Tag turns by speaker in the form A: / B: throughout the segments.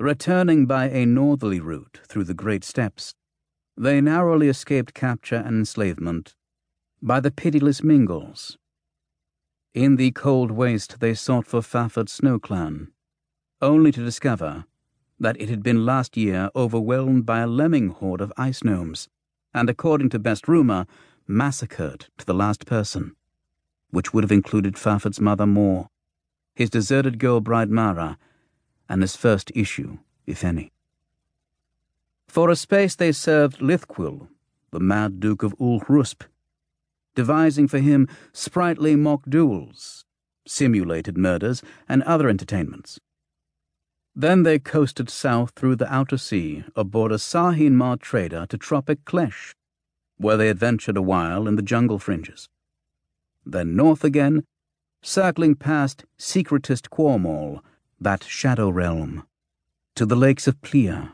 A: Returning by a northerly route through the Great Steppes, they narrowly escaped capture and enslavement by the pitiless Mingols. In the cold waste they sought for Fafhrd's snow clan, only to discover that it had been last year overwhelmed by a lemming horde of ice gnomes, and according to best rumour, massacred to the last person, which would have included Fafhrd's mother Mor, his deserted girl bride Mara, and his first issue, if any. For a space they served Lithquil, the mad Duke of Ulrusp, devising for him sprightly mock duels, simulated murders, and other entertainments. Then they coasted south through the outer sea aboard a Sarheenmar trader to Tropic Klesh, where they adventured a while in the jungle fringes. Then north again, circling past secretist Quarmall, that shadow realm, to the lakes of Plea,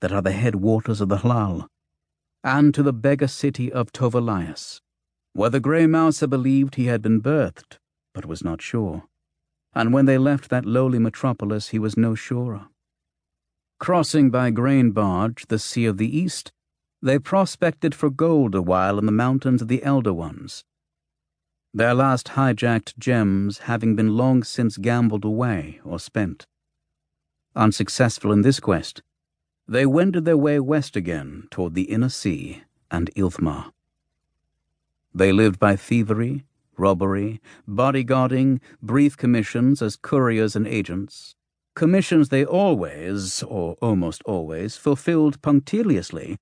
A: that are the headwaters of the Hlal, and to the beggar city of Tovilyis, where the grey mouser believed he had been birthed, but was not sure. And when they left that lowly metropolis, he was no surer. Crossing by grain barge the Sea of the East, they prospected for gold a while in the mountains of the Elder Ones, their last hijacked gems having been long since gambled away or spent. Unsuccessful in this quest, they wended their way west again toward the inner sea and Ilthmar. They lived by thievery, robbery, bodyguarding, brief commissions as couriers and agents, commissions they always, or almost always, fulfilled punctiliously,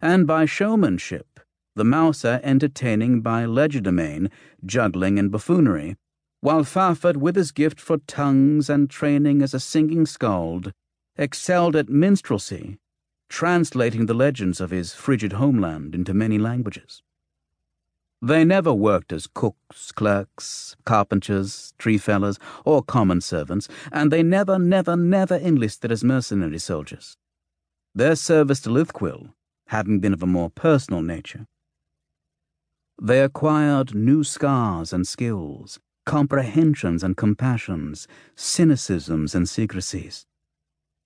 A: and by showmanship, the mouser entertaining by legerdemain, juggling, and buffoonery, while Fafhrd, with his gift for tongues and training as a singing skald, excelled at minstrelsy, translating the legends of his frigid homeland into many languages. They never worked as cooks, clerks, carpenters, tree fellers, or common servants, and they never, never, never enlisted as mercenary soldiers. Their service to Lithquil having been of a more personal nature. They acquired new scars and skills, comprehensions and compassions, cynicisms and secrecies,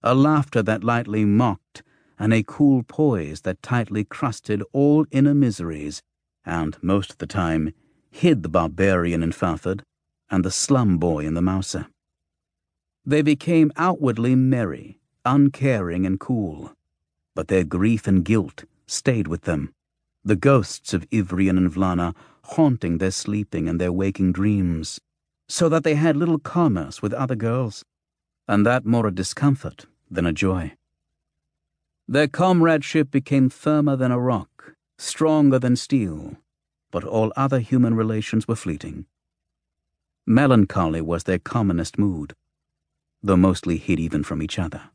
A: a laughter that lightly mocked, and a cool poise that tightly crusted all inner miseries and, most of the time, hid the barbarian in Fafhrd and the slum boy in the Mouser. They became outwardly merry, uncaring, and cool, but their grief and guilt stayed with them, the ghosts of Ivrian and Vlana haunting their sleeping and their waking dreams, so that they had little commerce with other girls, and that more a discomfort than a joy. Their comradeship became firmer than a rock, stronger than steel, but all other human relations were fleeting. Melancholy was their commonest mood, though mostly hid even from each other.